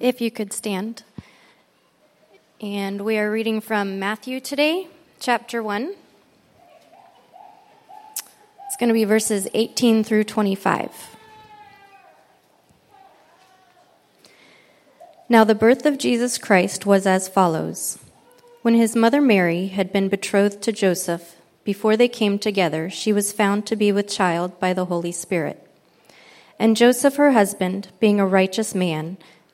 if you could stand. And we are reading from Matthew today, chapter 1. It's going to be verses 18 through 25. Now, the birth of Jesus Christ was as follows. When his mother Mary had been betrothed to Joseph, before they came together, she was found to be with child by the Holy Spirit. And Joseph, her husband, being a righteous man,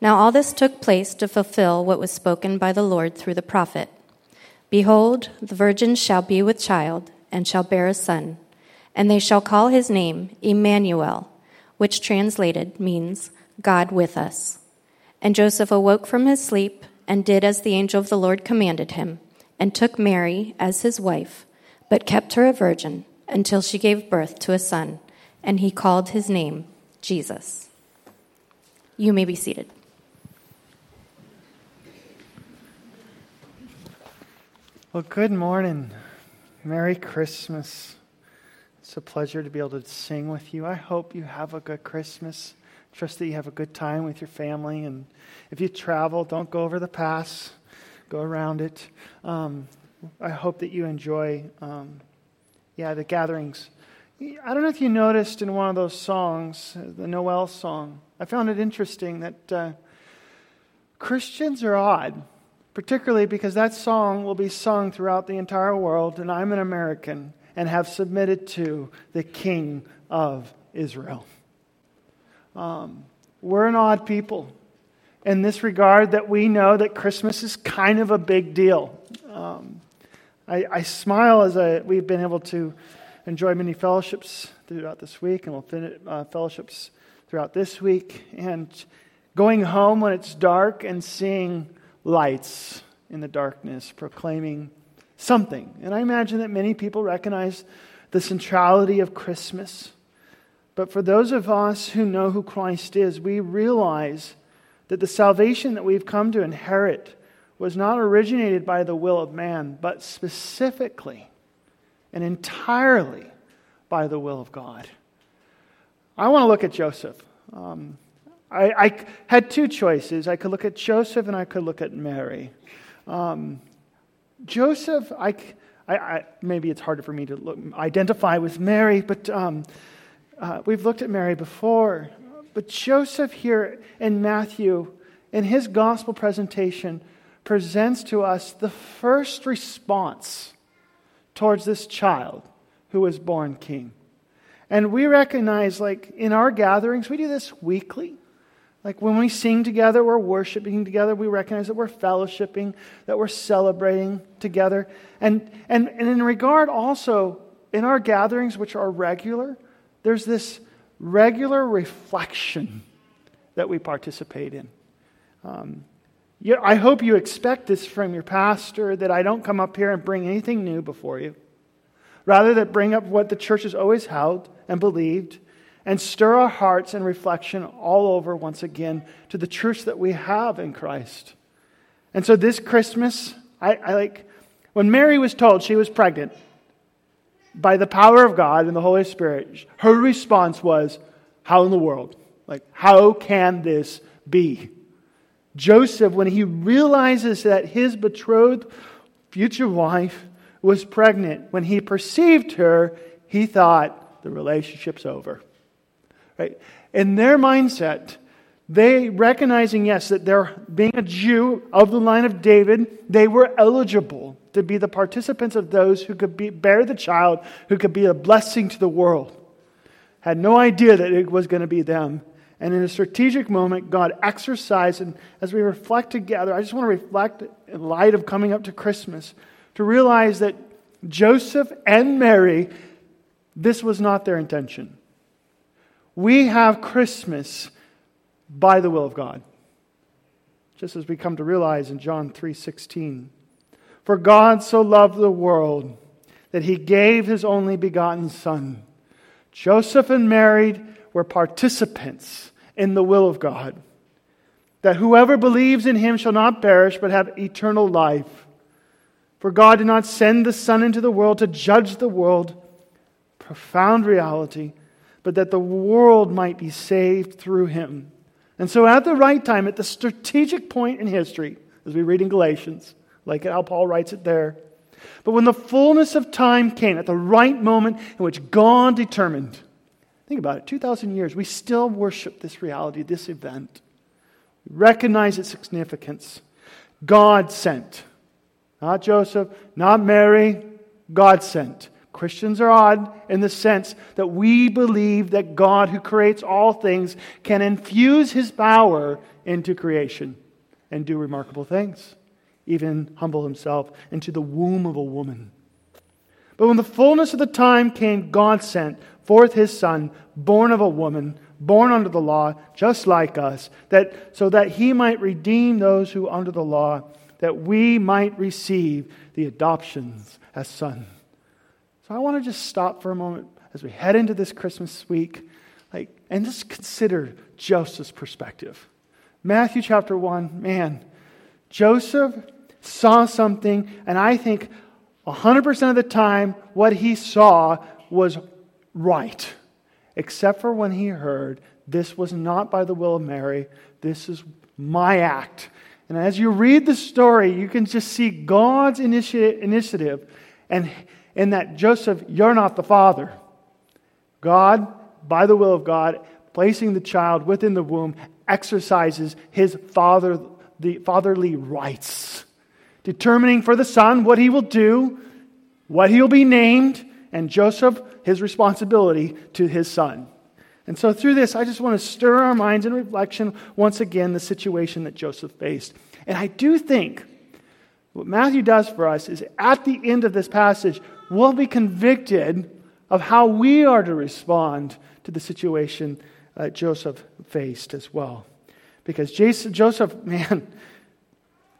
Now all this took place to fulfill what was spoken by the Lord through the prophet. Behold, the virgin shall be with child, and shall bear a son, and they shall call his name Emmanuel, which translated means God with us. And Joseph awoke from his sleep, and did as the angel of the Lord commanded him, and took Mary as his wife, but kept her a virgin until she gave birth to a son, and he called his name Jesus. You may be seated. Well, good morning. Merry Christmas. It's a pleasure to be able to sing with you. I hope you have a good Christmas. Trust that you have a good time with your family. And if you travel, don't go over the pass, go around it. Um, I hope that you enjoy, um, yeah, the gatherings. I don't know if you noticed in one of those songs, the Noel song, I found it interesting that uh, Christians are odd particularly because that song will be sung throughout the entire world, and I'm an American and have submitted to the King of Israel. Um, we're an odd people in this regard that we know that Christmas is kind of a big deal. Um, I, I, smile as I, we've been able to enjoy many fellowships throughout this week, and we'll finish uh, fellowships throughout this week. And going home when it's dark and seeing lights in the darkness, proclaiming something. And I imagine that many people recognize the centrality of Christmas. But for those of us who know who Christ is, we realize that the salvation that we've come to inherit was not originated by the will of man, but specifically and entirely by the will of God. I want to look at Joseph. Um, I, I, had two choices. I could look at Joseph and I could look at Mary. Um, Joseph, I, I, maybe it's harder for me to look, identify with Mary, but um, uh, we've looked at Mary before. But Joseph here in Matthew, in his gospel presentation, presents to us the first response towards this child who was born king. And we recognize, like in our gatherings, we do this weekly. Like when we sing together, we're worshiping together, we recognize that we're fellowshipping, that we're celebrating together. And, and, and in regard also, in our gatherings, which are regular, there's this regular reflection that we participate in. Um, you, I hope you expect this from your pastor that I don't come up here and bring anything new before you. Rather, that bring up what the church has always held and believed and stir our hearts and reflection all over once again to the truths that we have in Christ. And so this Christmas, I, I like when Mary was told she was pregnant by the power of God and the Holy Spirit, her response was, How in the world? Like, how can this be? Joseph, when he realizes that his betrothed future wife was pregnant, when he perceived her, he thought the relationship's over. Right? In their mindset, they recognizing, yes, that they're being a Jew of the line of David, they were eligible to be the participants of those who could be, bear the child, who could be a blessing to the world. Had no idea that it was going to be them. And in a strategic moment, God exercised, and as we reflect together, I just want to reflect in light of coming up to Christmas to realize that Joseph and Mary, this was not their intention. We have Christmas by the will of God. just as we come to realize in John 3:16. For God so loved the world that he gave his only begotten son. Joseph and Mary were participants in the will of God. That whoever believes in him shall not perish but have eternal life. For God did not send the Son into the world to judge the world, profound reality, but that the world might be saved through him. And so, at the right time, at the strategic point in history, as we read in Galatians, like how Paul writes it there, but when the fullness of time came, at the right moment in which God determined, think about it, 2,000 years, we still worship this reality, this event. Recognize its significance. God sent. Not Joseph, not Mary, God sent. Christians are odd in the sense that we believe that God, who creates all things, can infuse his power into creation and do remarkable things, even humble himself into the womb of a woman. But when the fullness of the time came, God sent forth his Son, born of a woman, born under the law, just like us, that, so that he might redeem those who under the law, that we might receive the adoptions as sons. So I want to just stop for a moment as we head into this Christmas week like, and just consider Joseph's perspective. Matthew chapter 1, man, Joseph saw something, and I think 100% of the time what he saw was right, except for when he heard, This was not by the will of Mary, this is my act. And as you read the story, you can just see God's initi- initiative and in that Joseph, you're not the father. God, by the will of God, placing the child within the womb, exercises his father, the fatherly rights, determining for the son what he will do, what he'll be named, and Joseph, his responsibility to his son. And so, through this, I just want to stir our minds in reflection once again the situation that Joseph faced. And I do think what Matthew does for us is at the end of this passage, we'll be convicted of how we are to respond to the situation uh, Joseph faced as well. Because Jason, Joseph, man,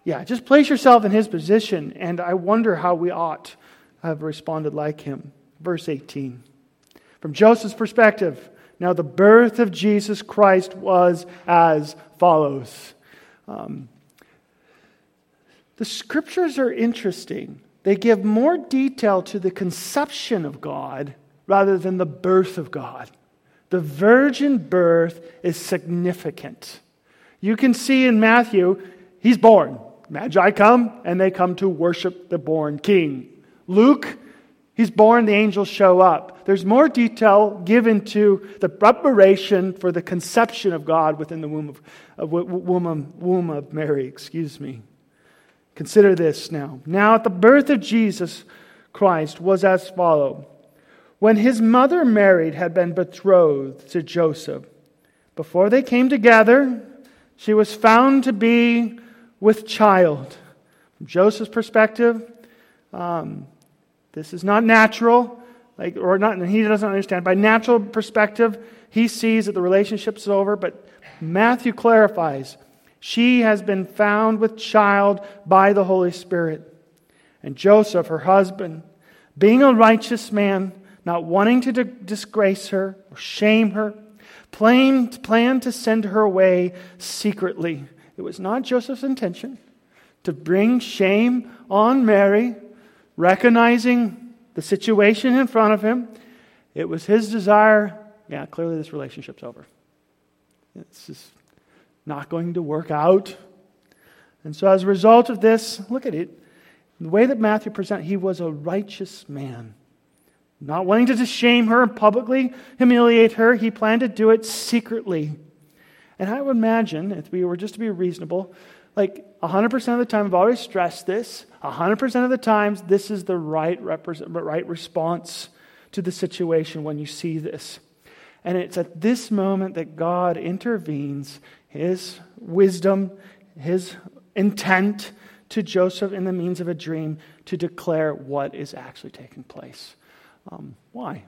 yeah, just place yourself in his position, and I wonder how we ought have responded like him. Verse 18. From Joseph's perspective, now the birth of Jesus Christ was as follows. Um, the scriptures are interesting they give more detail to the conception of God rather than the birth of God. The virgin birth is significant. You can see in Matthew, he's born. Magi come and they come to worship the born king. Luke, he's born, the angels show up. There's more detail given to the preparation for the conception of God within the womb of, uh, womb of, womb of Mary, excuse me. Consider this now. Now, at the birth of Jesus Christ was as follow. When his mother Mary had been betrothed to Joseph, before they came together, she was found to be with child. From Joseph's perspective, um, this is not natural, like, or not, he doesn't understand. By natural perspective, he sees that the relationship is over, but Matthew clarifies she has been found with child by the Holy Spirit. And Joseph, her husband, being a righteous man, not wanting to disgrace her or shame her, planned, planned to send her away secretly. It was not Joseph's intention to bring shame on Mary, recognizing the situation in front of him. It was his desire. Yeah, clearly this relationship's over. It's just not going to work out. And so, as a result of this, look at it. The way that Matthew presents, he was a righteous man. Not wanting to shame her and publicly humiliate her, he planned to do it secretly. And I would imagine, if we were just to be reasonable, like 100% of the time, I've always stressed this, 100% of the times, this is the right, represent, right response to the situation when you see this. And it's at this moment that God intervenes his wisdom, his intent to Joseph in the means of a dream to declare what is actually taking place. Um, why?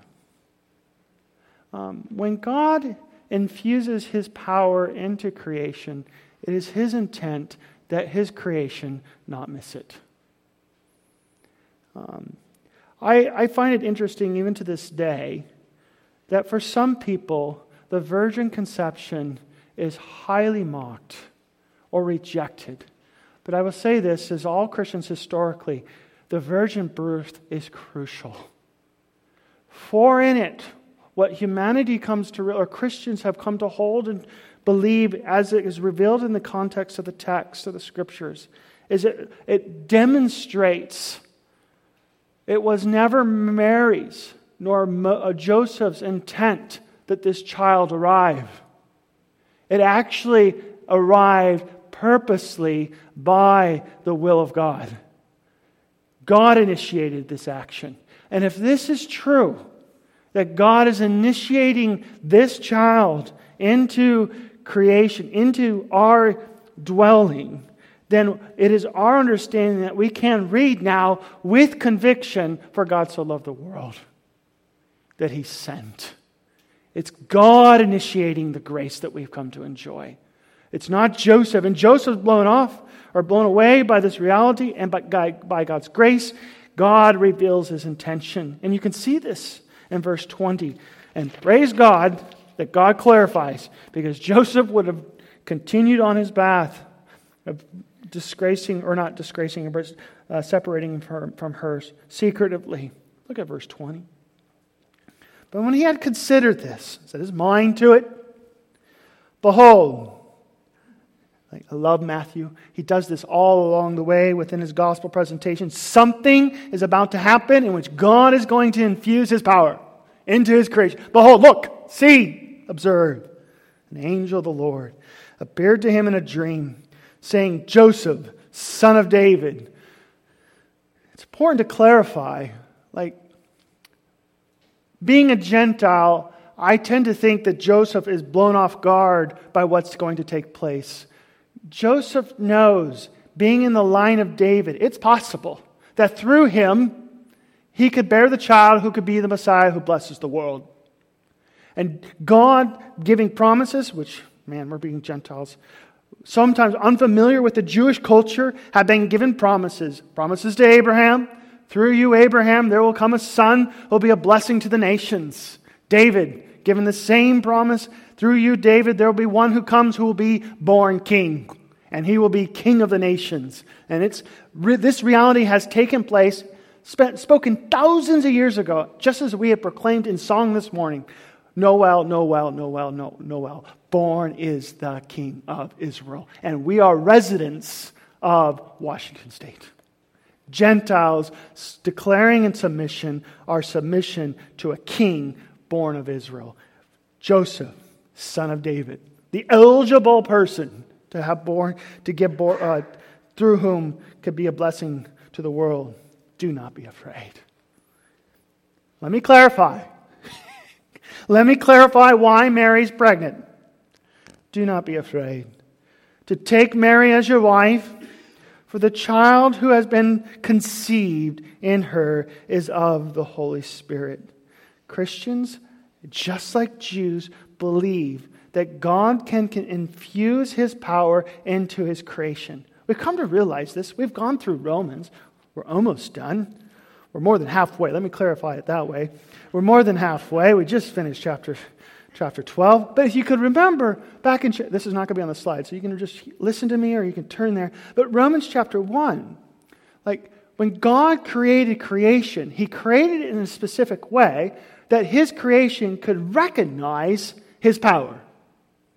Um, when God infuses his power into creation, It is his intent that his creation not miss it. Um, I, I find it interesting, even to this day, that for some people, the virgin conception is highly mocked or rejected. But I will say this as all Christians historically, the virgin birth is crucial. For in it, what humanity comes to, or Christians have come to hold and believe as it is revealed in the context of the text of the scriptures, is it, it demonstrates it was never Mary's nor uh, Joseph's intent that this child arrive. It actually arrived purposely by the will of God. God initiated this action. And if this is true, that God is initiating this child into creation, into our dwelling, then it is our understanding that we can read now with conviction, for God so loved the world that he sent. It's God initiating the grace that we've come to enjoy. It's not Joseph. And Joseph's blown off or blown away by this reality, and by God's grace, God reveals his intention. And you can see this in verse 20. And praise God that God clarifies, because Joseph would have continued on his path of disgracing, or not disgracing, but uh, separating her, from her secretively. Look at verse 20. But when he had considered this, set his mind to it, behold, I love Matthew. He does this all along the way within his gospel presentation. Something is about to happen in which God is going to infuse his power into his creation. Behold, look, see, observe. An angel of the Lord appeared to him in a dream saying, Joseph, son of David. It's important to clarify, like, being a Gentile, I tend to think that Joseph is blown off guard by what's going to take place. Joseph knows, being in the line of David, it's possible that through him, he could bear the child who could be the Messiah who blesses the world. And God giving promises, which, man, we're being Gentiles, sometimes unfamiliar with the Jewish culture, have been given promises. Promises to Abraham. Through you, Abraham, there will come a son who will be a blessing to the nations. David, given the same promise. Through you, David, there will be one who comes who will be born king. And he will be king of the nations. And it's, this reality has taken place, spent, spoken thousands of years ago, just as we have proclaimed in song this morning. Noel, Noel, Noel, no, Noel. Born is the King of Israel. And we are residents of Washington State. Gentiles declaring in submission our submission to a king born of Israel. Joseph, son of David, the eligible person to have born, to give born, uh, through whom could be a blessing to the world. Do not be afraid. Let me clarify. Let me clarify why Mary's pregnant. Do not be afraid. To take Mary as your wife, for the child who has been conceived in her is of the Holy Spirit. Christians, just like Jews, believe that God can, can infuse his power into his creation. We've come to realize this. We've gone through Romans. We're almost done. We're more than halfway. Let me clarify it that way. We're more than halfway. We just finished chapter, chapter 12. But if you could remember back in, this is not going to be on the slide, so you can just listen to me or you can turn there. But Romans chapter 1, like when God created creation, He created it in a specific way that His creation could recognize His power.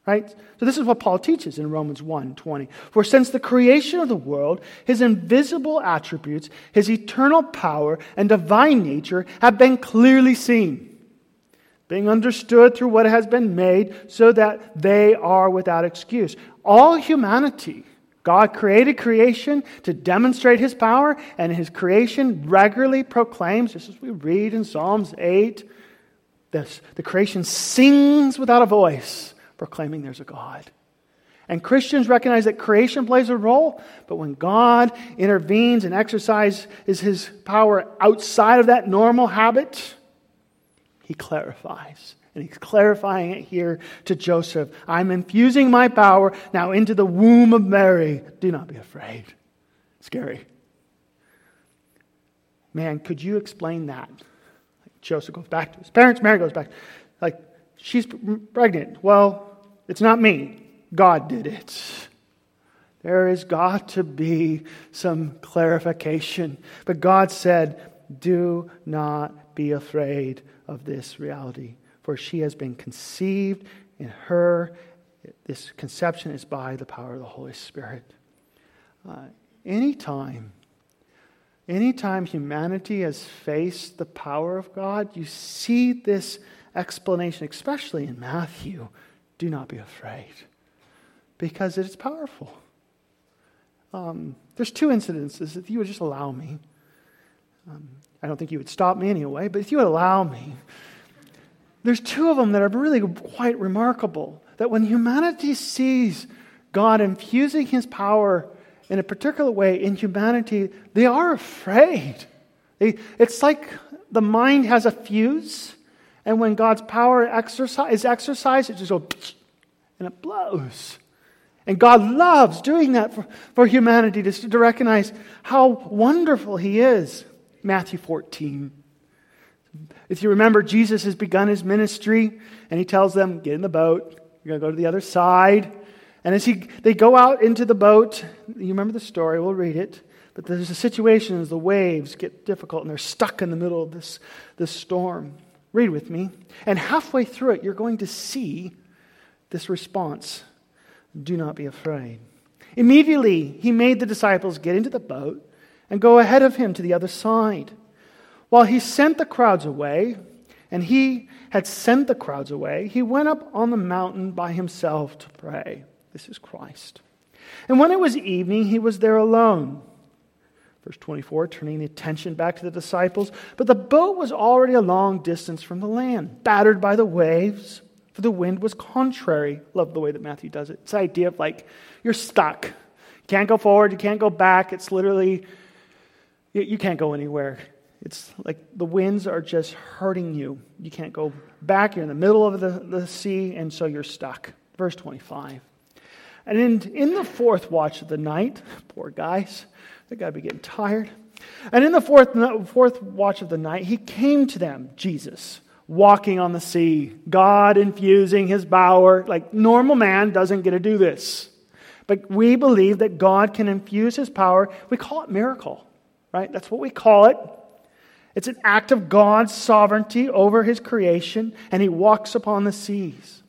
Right? So this is what Paul teaches in Romans 1 20. For since the creation of the world, his invisible attributes, his eternal power, and divine nature have been clearly seen, being understood through what has been made, so that they are without excuse. All humanity, God created creation to demonstrate his power, and his creation regularly proclaims, just as we read in Psalms 8, this, the creation sings without a voice proclaiming there's a God. And Christians recognize that creation plays a role, but when God intervenes and exercises his power outside of that normal habit, he clarifies And he's clarifying it here to Joseph. I'm infusing my power now into the womb of Mary. Do not be afraid. Scary. Man, could you explain that? Joseph goes back to his parents, Mary goes back. Like, she's pregnant. Well, it's not me. God did it. There has got to be some clarification. But God said, Do not be afraid of this reality, for she has been conceived in her. This conception is by the power of the Holy Spirit. Uh, anytime, anytime humanity has faced the power of God, you see this explanation, especially in Matthew do not be afraid, because it is powerful. Um, there's two incidences, if you would just allow me. Um, I don't think you would stop me anyway, but if you would allow me, there's two of them that are really quite remarkable. That when humanity sees God infusing his power in a particular way in humanity, they are afraid. They, it's like the mind has a fuse, and when God's power exercise, is exercised, it just goes and it blows. And God loves doing that for, for humanity to, to recognize how wonderful He is. Matthew 14. If you remember, Jesus has begun his ministry and he tells them, Get in the boat. You're going to go to the other side. And as he, they go out into the boat, you remember the story, we'll read it. But there's a situation as the waves get difficult and they're stuck in the middle of this, this storm. Read with me. And halfway through it, you're going to see this response Do not be afraid. Immediately, he made the disciples get into the boat and go ahead of him to the other side. While he sent the crowds away, and he had sent the crowds away, he went up on the mountain by himself to pray. This is Christ. And when it was evening, he was there alone. Verse 24, turning the attention back to the disciples. But the boat was already a long distance from the land, battered by the waves, for the wind was contrary. Love the way that Matthew does it. It's the idea of like you're stuck. You can't go forward, you can't go back. It's literally you can't go anywhere. It's like the winds are just hurting you. You can't go back. You're in the middle of the, the sea, and so you're stuck. Verse 25. And in, in the fourth watch of the night, poor guys, they got to be getting tired. And in the fourth, fourth watch of the night, he came to them, Jesus, walking on the sea, God infusing his power. Like normal man doesn't get to do this. But we believe that God can infuse his power. We call it miracle right? That's what we call it. It's an act of God's sovereignty over his creation, and he walks upon the seas.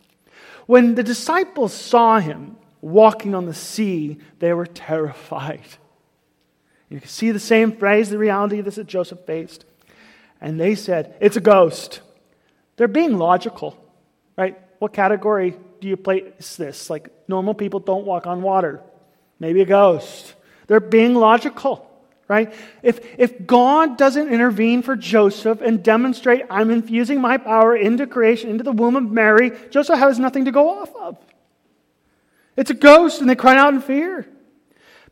When the disciples saw him walking on the sea, they were terrified. You can see the same phrase, the reality of this that Joseph faced. And they said, It's a ghost. They're being logical, right? What category do you place this? Like, normal people don't walk on water. Maybe a ghost. They're being logical right? If, if God doesn't intervene for Joseph and demonstrate, I'm infusing my power into creation, into the womb of Mary, Joseph has nothing to go off of. It's a ghost, and they cry out in fear.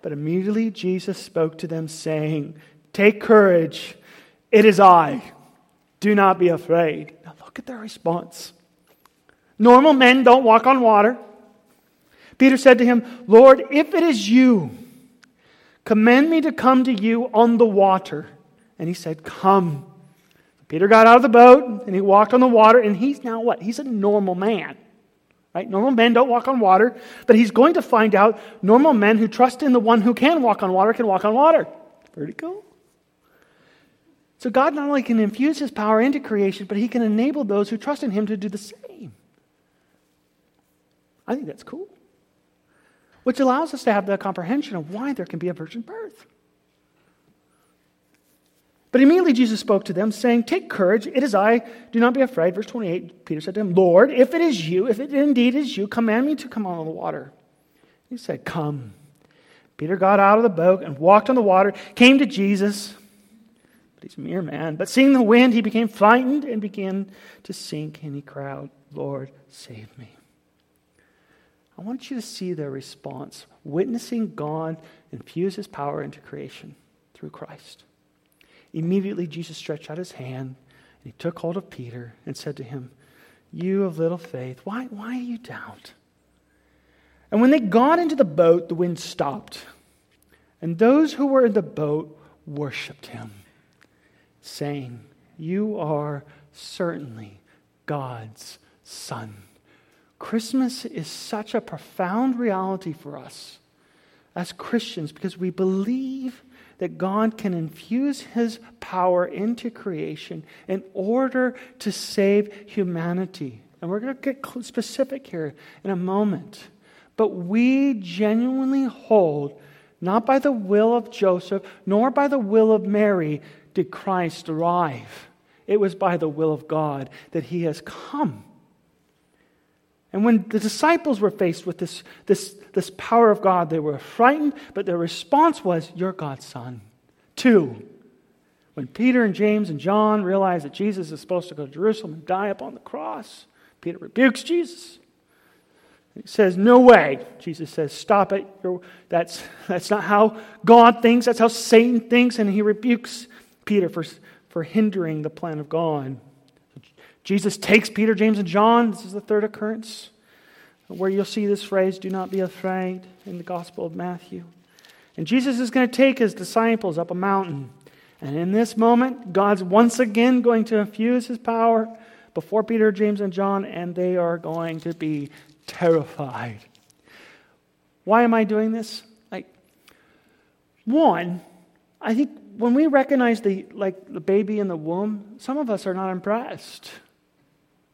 But immediately Jesus spoke to them, saying, Take courage, it is I. Do not be afraid. Now look at their response. Normal men don't walk on water. Peter said to him, Lord, if it is you, Command me to come to you on the water. And he said, Come. Peter got out of the boat and he walked on the water, and he's now what? He's a normal man. Right? Normal men don't walk on water, but he's going to find out normal men who trust in the one who can walk on water can walk on water. Pretty cool. So God not only can infuse his power into creation, but he can enable those who trust in him to do the same. I think that's cool which allows us to have the comprehension of why there can be a virgin birth. But immediately Jesus spoke to them, saying, Take courage, it is I, do not be afraid. Verse 28, Peter said to him, Lord, if it is you, if it indeed is you, command me to come on the water. He said, Come. Peter got out of the boat and walked on the water, came to Jesus. But he's a mere man. But seeing the wind, he became frightened and began to sink, and he cried, Lord, save me. I want you to see their response, witnessing God infuse his power into creation through Christ. Immediately, Jesus stretched out his hand and he took hold of Peter and said to him, You of little faith, why, why do you doubt? And when they got into the boat, the wind stopped. And those who were in the boat worshiped him, saying, You are certainly God's Son. Christmas is such a profound reality for us as Christians because we believe that God can infuse his power into creation in order to save humanity. And we're going to get specific here in a moment. But we genuinely hold, not by the will of Joseph, nor by the will of Mary, did Christ arrive. It was by the will of God that he has come. And when the disciples were faced with this, this, this power of God, they were frightened, but their response was, You're God's son. Two, when Peter and James and John realized that Jesus is supposed to go to Jerusalem and die upon the cross, Peter rebukes Jesus. He says, No way. Jesus says, Stop it. that's, that's not how God thinks. That's how Satan thinks. And he rebukes Peter for, for hindering the plan of God. Jesus takes Peter, James, and John. This is the third occurrence where you'll see this phrase, do not be afraid, in the Gospel of Matthew. And Jesus is going to take his disciples up a mountain. And in this moment, God's once again going to infuse his power before Peter, James, and John, and they are going to be terrified. Why am I doing this? Like, one, I think when we recognize the like the baby in the womb, some of us are not impressed.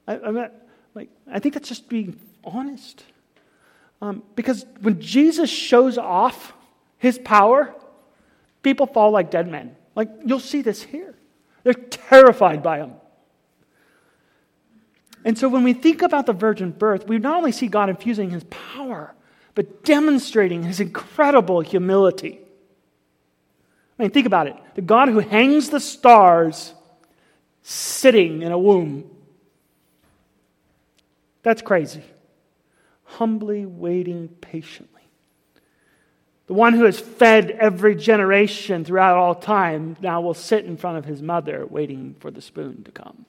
I, I mean, like, I think that's just being honest. Um, because when Jesus shows off his power, people fall like dead men. Like, you'll see this here. They're terrified by him. And so when we think about the virgin birth, we not only see God infusing his power, but demonstrating his incredible humility. I mean, think about it. The God who hangs the stars sitting in a womb that's crazy. Humbly waiting patiently. The one who has fed every generation throughout all time now will sit in front of his mother waiting for the spoon to come.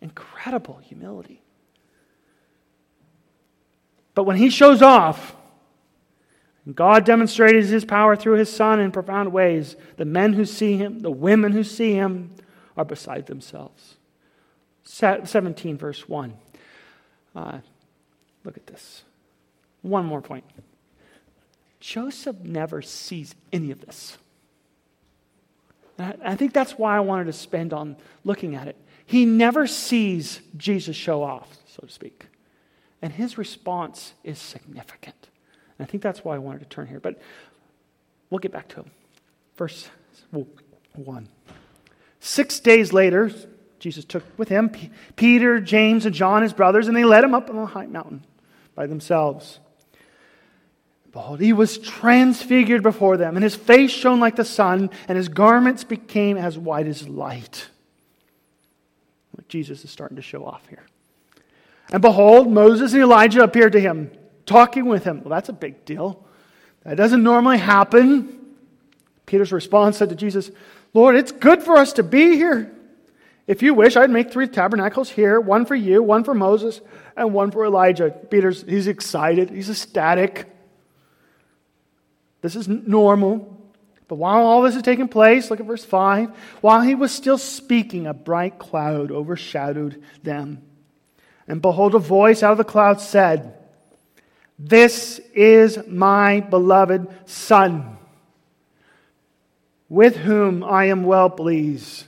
Incredible humility. But when he shows off, and God demonstrated his power through his son in profound ways, the men who see him, the women who see him, are beside themselves. 17, verse 1. Uh, look at this. One more point. Joseph never sees any of this. I think that's why I wanted to spend on looking at it. He never sees Jesus show off, so to speak. And his response is significant. And I think that's why I wanted to turn here. But we'll get back to him. Verse 1. Six days later, Jesus took with him P- Peter, James, and John, his brothers, and they led him up on a high mountain by themselves. Behold, he was transfigured before them, and his face shone like the sun, and his garments became as white as light. What Jesus is starting to show off here. And behold, Moses and Elijah appeared to him, talking with him. Well, that's a big deal. That doesn't normally happen. Peter's response said to Jesus, Lord, it's good for us to be here. If you wish, I'd make three tabernacles here one for you, one for Moses, and one for Elijah. Peter's, he's excited, he's ecstatic. This is normal. But while all this is taking place, look at verse 5. While he was still speaking, a bright cloud overshadowed them. And behold, a voice out of the cloud said, This is my beloved Son, with whom I am well pleased.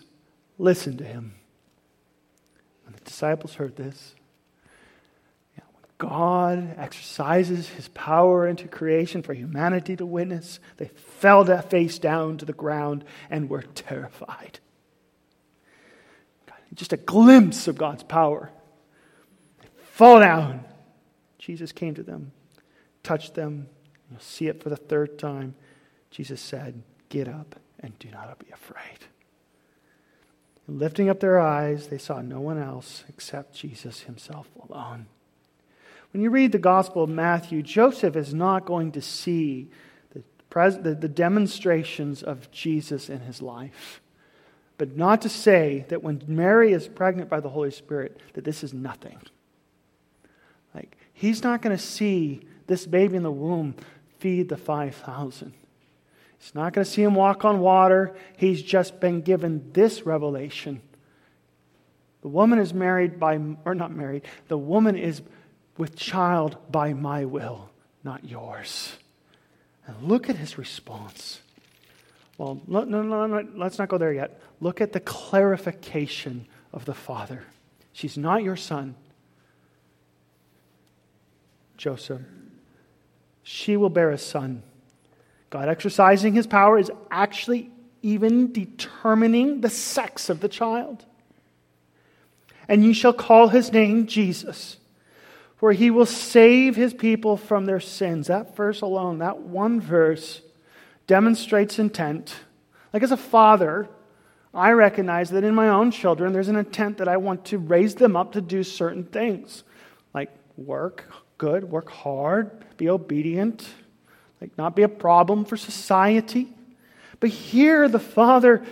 Listen to him. When the disciples heard this, when God exercises his power into creation for humanity to witness, they fell their face down to the ground and were terrified. Just a glimpse of God's power. They fall down. Jesus came to them, touched them. You'll see it for the third time. Jesus said, Get up and do not be afraid. And lifting up their eyes, they saw no one else except Jesus himself alone. When you read the Gospel of Matthew, Joseph is not going to see the, pres- the, the demonstrations of Jesus in his life. but not to say that when Mary is pregnant by the Holy Spirit, that this is nothing. Like, he's not going to see this baby in the womb feed the 5,000. He's not going to see him walk on water. He's just been given this revelation. The woman is married by, or not married, the woman is with child by my will, not yours. And look at his response. Well, no, no, no, no, let's not go there yet. Look at the clarification of the Father. She's not your son, Joseph. She will bear a son. God exercising his power is actually even determining the sex of the child. And you shall call his name Jesus, for he will save his people from their sins. That verse alone, that one verse, demonstrates intent. Like as a father, I recognize that in my own children, there's an intent that I want to raise them up to do certain things, like work good, work hard, be obedient, like not be a problem for society. But here, the father,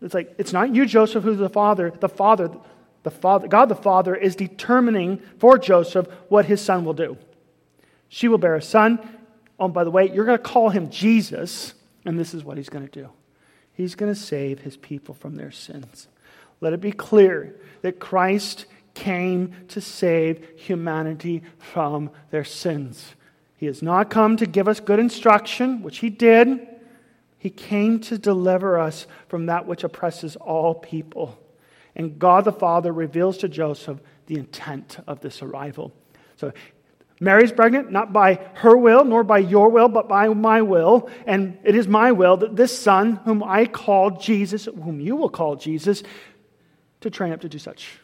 it's like, it's not you, Joseph, who's the father. The father, the father, God the Father is determining for Joseph what his son will do. She will bear a son. Oh, by the way, you're going to call him Jesus, and this is what he's going to do. He's going to save his people from their sins. Let it be clear that Christ came to save humanity from their sins. He has not come to give us good instruction, which he did. He came to deliver us from that which oppresses all people. And God the Father reveals to Joseph the intent of this arrival. So Mary's pregnant, not by her will, nor by your will, but by my will. And it is my will that this son, whom I call Jesus, whom you will call Jesus, to train up to do such.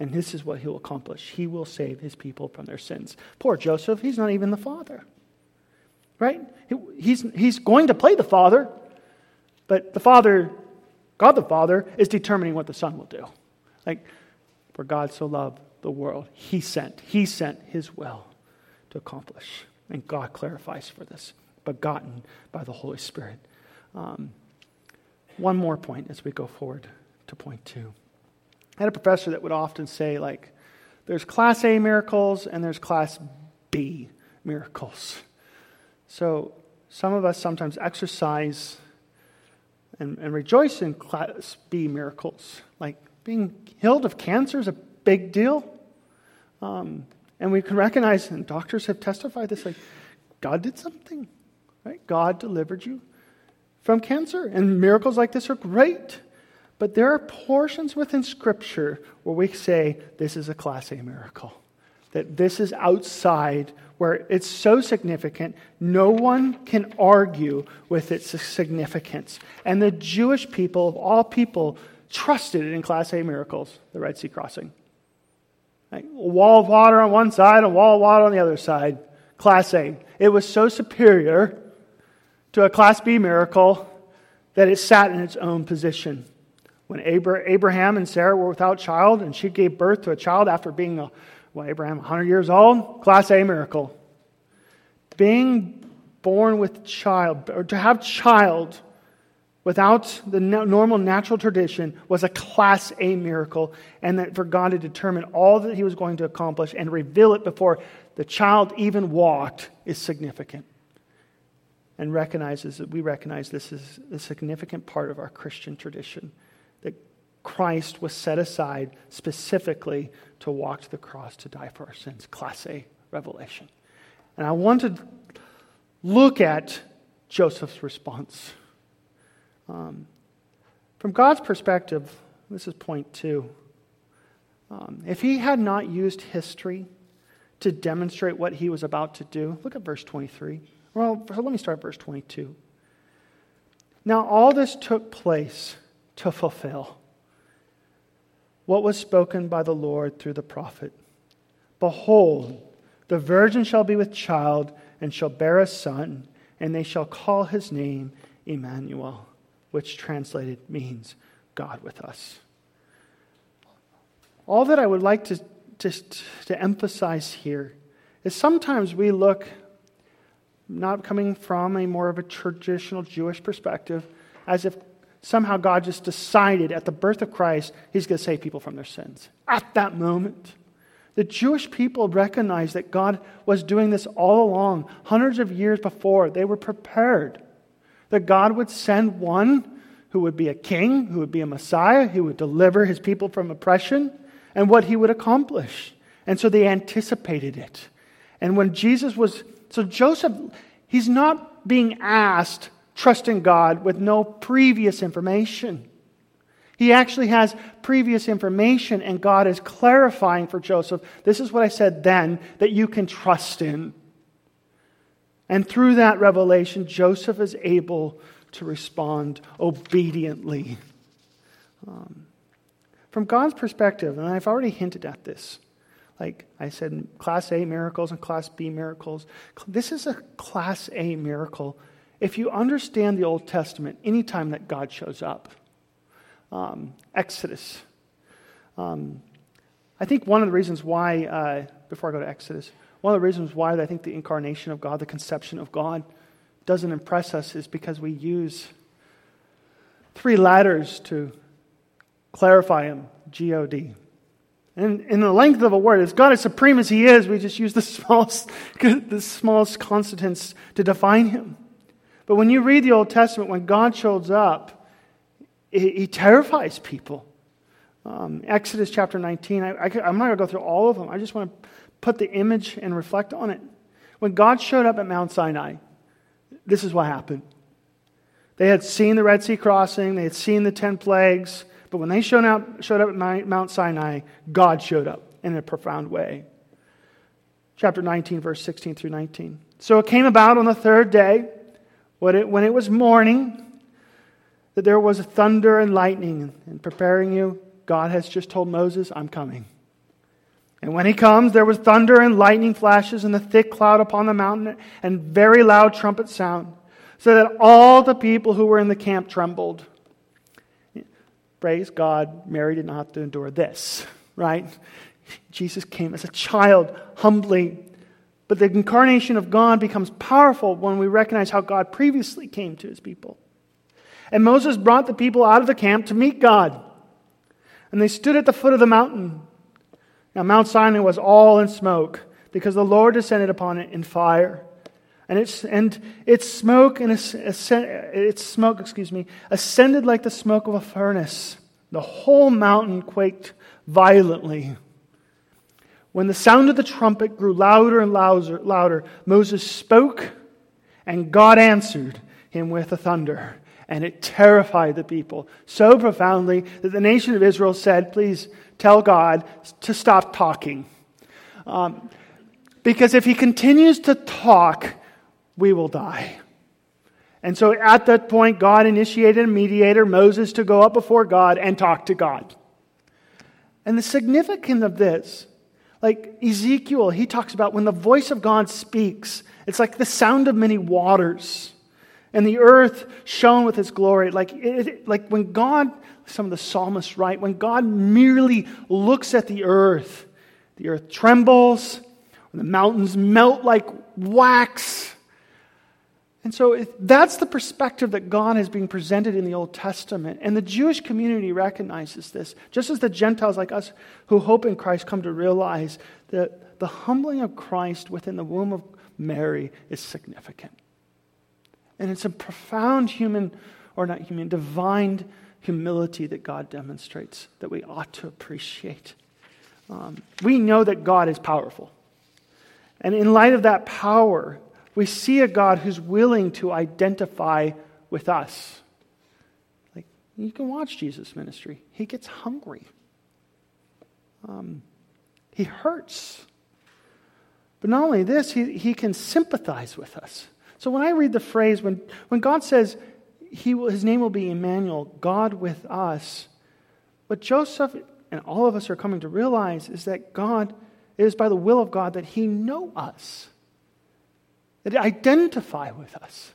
And this is what he will accomplish. He will save his people from their sins. Poor Joseph, he's not even the father. Right? He's, he's going to play the father, but the father God the Father is determining what the Son will do. Like, for God so loved the world, He sent, He sent His will to accomplish. And God clarifies for this, begotten by the Holy Spirit. Um, one more point as we go forward to point two. I had a professor that would often say, like, there's class A miracles and there's class B miracles. So some of us sometimes exercise and, and rejoice in class B miracles. Like being healed of cancer is a big deal. Um, and we can recognize, and doctors have testified this, like God did something, right? God delivered you from cancer. And miracles like this are great. But there are portions within Scripture where we say this is a Class A miracle, that this is outside where it's so significant, no one can argue with its significance. And the Jewish people, of all people, trusted in Class A miracles, the Red Sea crossing. Like a wall of water on one side, a wall of water on the other side. Class A. It was so superior to a Class B miracle that it sat in its own position. When Abraham and Sarah were without child, and she gave birth to a child after being a well, Abraham, 100 years old, class A miracle. Being born with child, or to have child without the normal natural tradition was a class A miracle, and that for God to determine all that he was going to accomplish and reveal it before the child even walked is significant. And recognizes that we recognize this is a significant part of our Christian tradition. That Christ was set aside specifically to walk to the cross to die for our sins. Class A revelation. And I want to look at Joseph's response. Um, from God's perspective, this is point two. Um, if he had not used history to demonstrate what he was about to do, look at verse 23. Well, let me start verse 22. Now, all this took place to fulfill what was spoken by the Lord through the prophet. Behold, the virgin shall be with child and shall bear a son, and they shall call his name Emmanuel, which translated means God with us. All that I would like to, just to emphasize here is sometimes we look, not coming from a more of a traditional Jewish perspective, as if somehow God just decided at the birth of Christ, he's going to save people from their sins. At that moment. The Jewish people recognized that God was doing this all along, hundreds of years before. They were prepared that God would send one who would be a king, who would be a Messiah, who would deliver his people from oppression, and what he would accomplish. And so they anticipated it. And when Jesus was, so Joseph, he's not being asked, trust in God with no previous information. He actually has previous information, and God is clarifying for Joseph this is what I said then that you can trust in. And through that revelation, Joseph is able to respond obediently. Um, from God's perspective, and I've already hinted at this, like I said, Class A miracles and Class B miracles. This is a Class A miracle. If you understand the Old Testament, anytime that God shows up, um, Exodus. Um, I think one of the reasons why, uh, before I go to Exodus, one of the reasons why I think the incarnation of God, the conception of God, doesn't impress us is because we use three letters to clarify Him G O D. And in the length of a word, as God as supreme as He is, we just use the smallest, the smallest constants to define Him. But when you read the Old Testament, when God shows up, he terrifies people. Um, Exodus chapter 19, I, I, I'm not going to go through all of them. I just want to put the image and reflect on it. When God showed up at Mount Sinai, this is what happened. They had seen the Red Sea crossing, they had seen the 10 plagues, but when they showed up, showed up at Mount Sinai, God showed up in a profound way. Chapter 19, verse 16 through 19. So it came about on the third day, when it, when it was morning, that there was thunder and lightning and preparing you. God has just told Moses, I'm coming. And when he comes, there was thunder and lightning flashes and a thick cloud upon the mountain and very loud trumpet sound, so that all the people who were in the camp trembled. Praise God, Mary did not have to endure this, right? Jesus came as a child, humbly. But the incarnation of God becomes powerful when we recognize how God previously came to his people. And Moses brought the people out of the camp to meet God. And they stood at the foot of the mountain. Now, Mount Sinai was all in smoke because the Lord descended upon it in fire. And its, and its smoke and its, smoke, excuse me, ascended like the smoke of a furnace. The whole mountain quaked violently. When the sound of the trumpet grew louder and louder, louder Moses spoke, and God answered him with a thunder and it terrified the people so profoundly that the nation of Israel said, Please tell God to stop talking. Um, because if he continues to talk, we will die. And so at that point, God initiated a mediator, Moses, to go up before God and talk to God. And the significance of this, like Ezekiel, he talks about when the voice of God speaks, it's like the sound of many waters and the earth shone with its glory. Like, it, like when God, some of the psalmists write, when God merely looks at the earth, the earth trembles, the mountains melt like wax. And so that's the perspective that God is being presented in the Old Testament. And the Jewish community recognizes this, just as the Gentiles like us who hope in Christ come to realize that the humbling of Christ within the womb of Mary is significant. And it's a profound human, or not human, divine humility that God demonstrates that we ought to appreciate. Um, we know that God is powerful. And in light of that power, we see a God who's willing to identify with us. Like, you can watch Jesus' ministry, he gets hungry, um, he hurts. But not only this, he, he can sympathize with us. So when I read the phrase, when, when God says he will, his name will be Emmanuel, God with us, what Joseph and all of us are coming to realize is that God, it is by the will of God that he know us, that identify with us.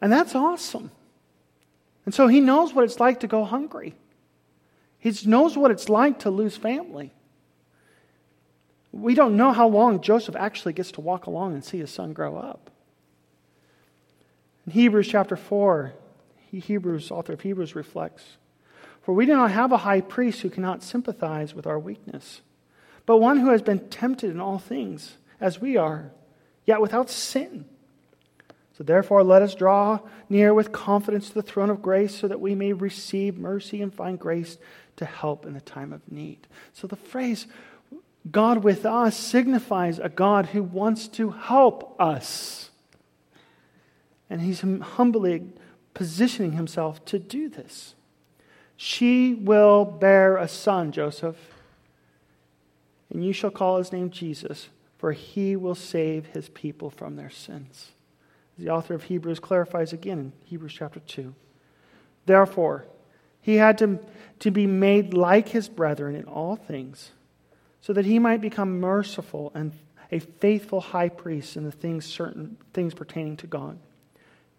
And that's awesome. And so he knows what it's like to go hungry. He knows what it's like to lose family. We don't know how long Joseph actually gets to walk along and see his son grow up. In Hebrews chapter 4, Hebrews, author of Hebrews, reflects. For we do not have a high priest who cannot sympathize with our weakness, but one who has been tempted in all things, as we are, yet without sin. So therefore, let us draw near with confidence to the throne of grace so that we may receive mercy and find grace to help in the time of need. So the phrase, God with us, signifies a God who wants to help us. And he's humbly positioning himself to do this. She will bear a son, Joseph, and you shall call his name Jesus, for he will save his people from their sins. The author of Hebrews clarifies again in Hebrews chapter 2. Therefore, he had to, to be made like his brethren in all things, so that he might become merciful and a faithful high priest in the things certain things pertaining to God,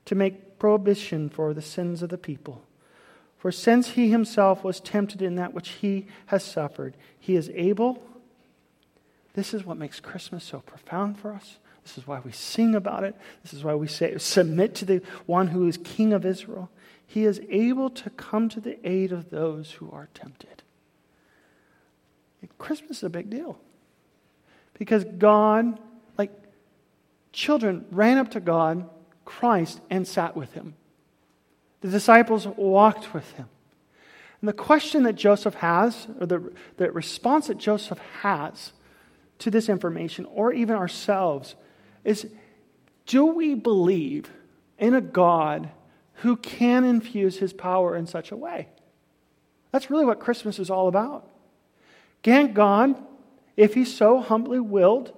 to make propitiation for the sins of the people. For since he himself was tempted in that which he has suffered, he is able. This is what makes Christmas so profound for us. This is why we sing about it. This is why we say, submit to the one who is King of Israel. He is able to come to the aid of those who are tempted. Christmas is a big deal. Because God, like children, ran up to God, Christ, and sat with him. The disciples walked with him. And the question that Joseph has, or the, the response that Joseph has to this information, or even ourselves, is do we believe in a God who can infuse his power in such a way? That's really what Christmas is all about. Can God, if he so humbly willed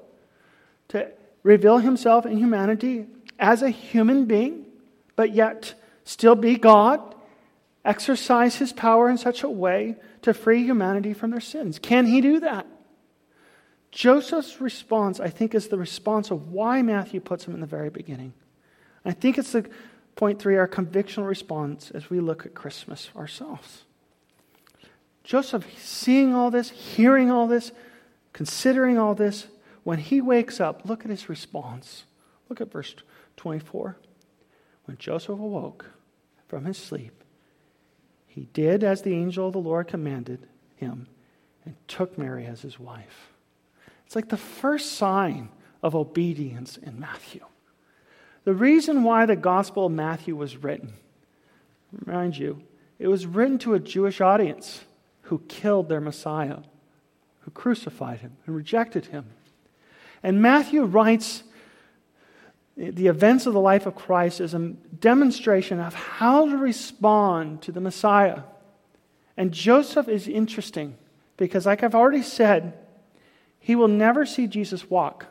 to reveal himself in humanity as a human being, but yet still be God, exercise his power in such a way to free humanity from their sins? Can he do that? Joseph's response, I think, is the response of why Matthew puts him in the very beginning. I think it's the point three, our convictional response as we look at Christmas ourselves. Joseph, seeing all this, hearing all this, considering all this, when he wakes up, look at his response. Look at verse 24. When Joseph awoke from his sleep, he did as the angel of the Lord commanded him and took Mary as his wife. It's like the first sign of obedience in Matthew. The reason why the Gospel of Matthew was written, remind you, it was written to a Jewish audience who killed their Messiah, who crucified him and rejected him. And Matthew writes the events of the life of Christ as a demonstration of how to respond to the Messiah. And Joseph is interesting because, like I've already said, he will never see Jesus walk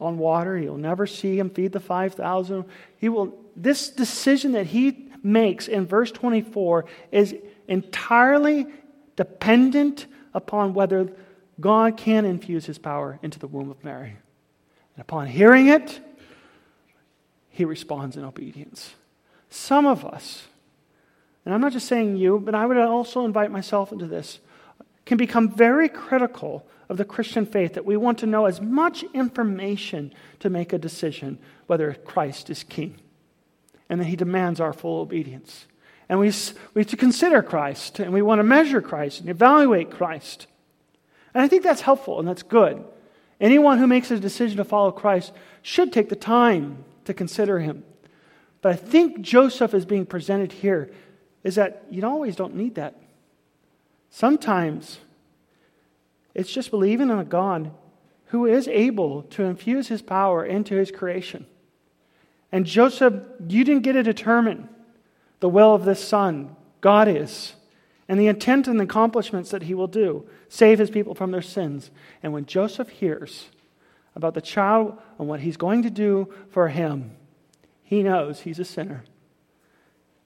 on water. He'll never see him feed the 5,000. He will, this decision that he makes in verse 24 is entirely dependent upon whether God can infuse his power into the womb of Mary. And upon hearing it, he responds in obedience. Some of us, and I'm not just saying you, but I would also invite myself into this, can become very critical of the Christian faith that we want to know as much information to make a decision whether Christ is king. And that he demands our full obedience. And we, we have to consider Christ, and we want to measure Christ and evaluate Christ. And I think that's helpful and that's good. Anyone who makes a decision to follow Christ should take the time to consider him. But I think Joseph is being presented here is that you always don't need that. Sometimes it's just believing in a God who is able to infuse his power into his creation. And Joseph, you didn't get to determine the will of this son. God is. And the intent and the accomplishments that he will do save his people from their sins. And when Joseph hears about the child and what he's going to do for him, he knows he's a sinner.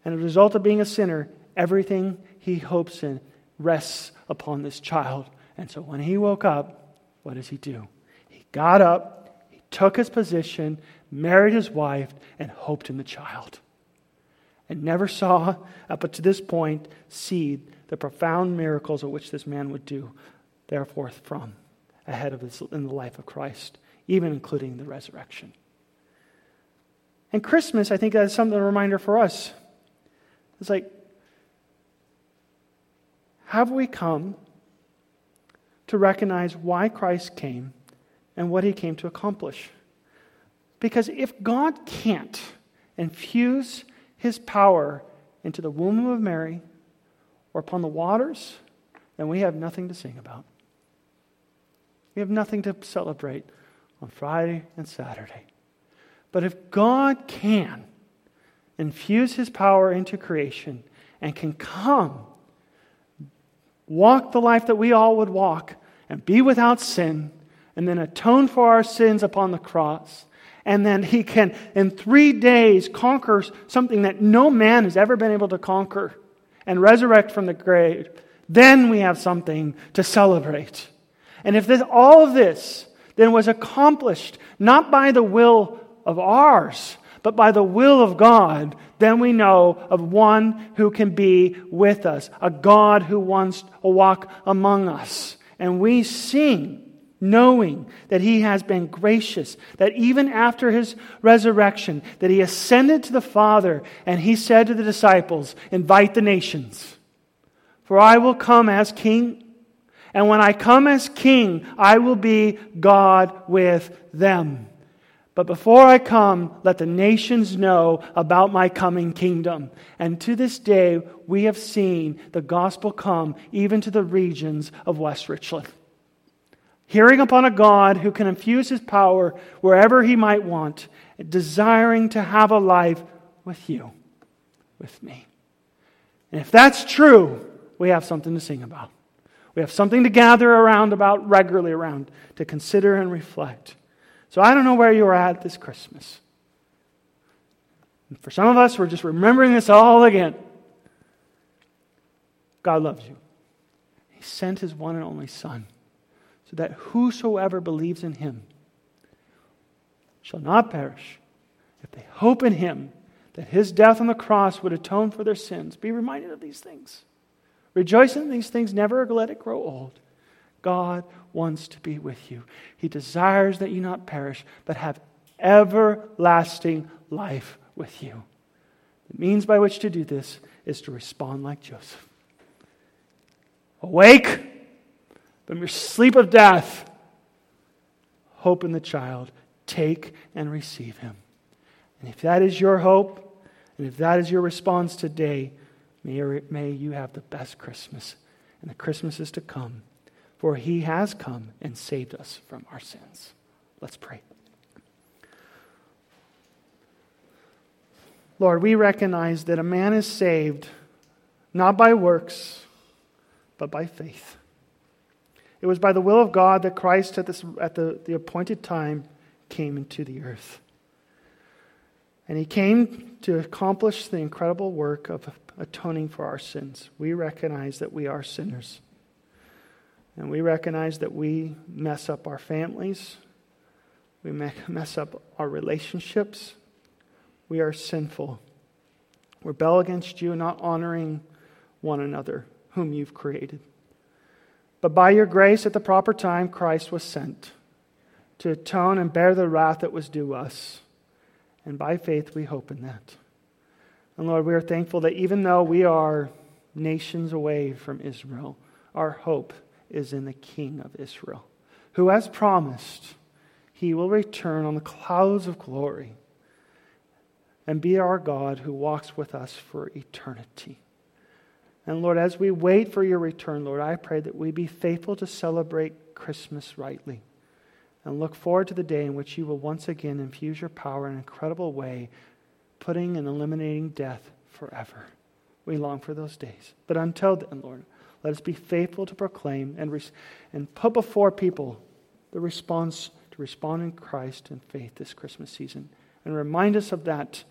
And as a result of being a sinner, everything he hopes in rests upon this child and so when he woke up, what does he do? He got up, he took his position, married his wife, and hoped in the child. And never saw, up to this point, see the profound miracles of which this man would do, therefore, from ahead of his, in the life of Christ, even including the resurrection. And Christmas, I think, is something a reminder for us It's like, have we come to recognize why Christ came and what he came to accomplish? Because if God can't infuse his power into the womb of Mary or upon the waters, then we have nothing to sing about. We have nothing to celebrate on Friday and Saturday. But if God can infuse his power into creation and can come, walk the life that we all would walk, and be without sin, and then atone for our sins upon the cross, and then he can, in three days, conquer something that no man has ever been able to conquer and resurrect from the grave, then we have something to celebrate. And if this, all of this then was accomplished not by the will of ours, but by the will of God, then we know of one who can be with us, a God who wants to walk among us. And we sing knowing that he has been gracious that even after his resurrection that he ascended to the father and he said to the disciples invite the nations for i will come as king and when i come as king i will be god with them but before I come, let the nations know about my coming kingdom. And to this day, we have seen the gospel come even to the regions of West Richland hearing upon a God who can infuse his power wherever he might want, desiring to have a life with you, with me. And if that's true, we have something to sing about. We have something to gather around about regularly around to consider and reflect. So I don't know where you're at this Christmas. For some of us, we're just remembering this all again. God loves you. He sent his one and only Son so that whosoever believes in him shall not perish. If they hope in him that his death on the cross would atone for their sins, be reminded of these things. Rejoice in these things, never let it grow old. God wants to be with you. He desires that you not perish, but have everlasting life with you. The means by which to do this is to respond like Joseph. Awake! from your sleep of death, hope in the child. Take and receive him. And if that is your hope, and if that is your response today, may, you have the best Christmas and the Christmases to come. For he has come and saved us from our sins. Let's pray. Lord, we recognize that a man is saved not by works, but by faith. It was by the will of God that Christ, at, this, at the, the appointed time, came into the earth. And he came to accomplish the incredible work of atoning for our sins. We recognize that we are sinners. And we recognize that we mess up our families, we mess up our relationships. We are sinful. Rebel against you, not honoring one another, whom you've created. But by your grace, at the proper time, Christ was sent to atone and bear the wrath that was due us. And by faith, we hope in that. And Lord, we are thankful that even though we are nations away from Israel, our hope is in the King of Israel, who has promised he will return on the clouds of glory and be our God who walks with us for eternity. And Lord, as we wait for your return, Lord, I pray that we be faithful to celebrate Christmas rightly and look forward to the day in which you will once again infuse your power in an incredible way, putting and eliminating death forever. We long for those days. But until then, Lord, let us be faithful to proclaim and, and put before people the response to respond in Christ and faith this Christmas season. And remind us of that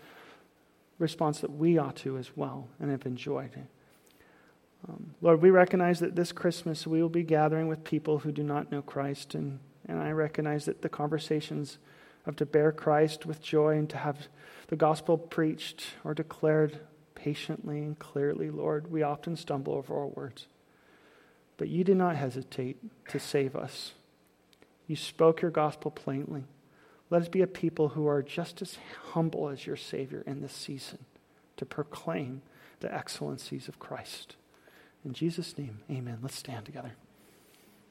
response that we ought to as well and have enjoyed. Um, Lord, we recognize that this Christmas we will be gathering with people who do not know Christ, and, and I recognize that the conversations of to bear Christ with joy and to have the gospel preached or declared patiently and clearly, Lord, we often stumble over our words. But you did not hesitate to save us. You spoke your gospel plainly. Let us be a people who are just as humble as your Savior in this season to proclaim the excellencies of Christ. In Jesus' name, amen. Let's stand together.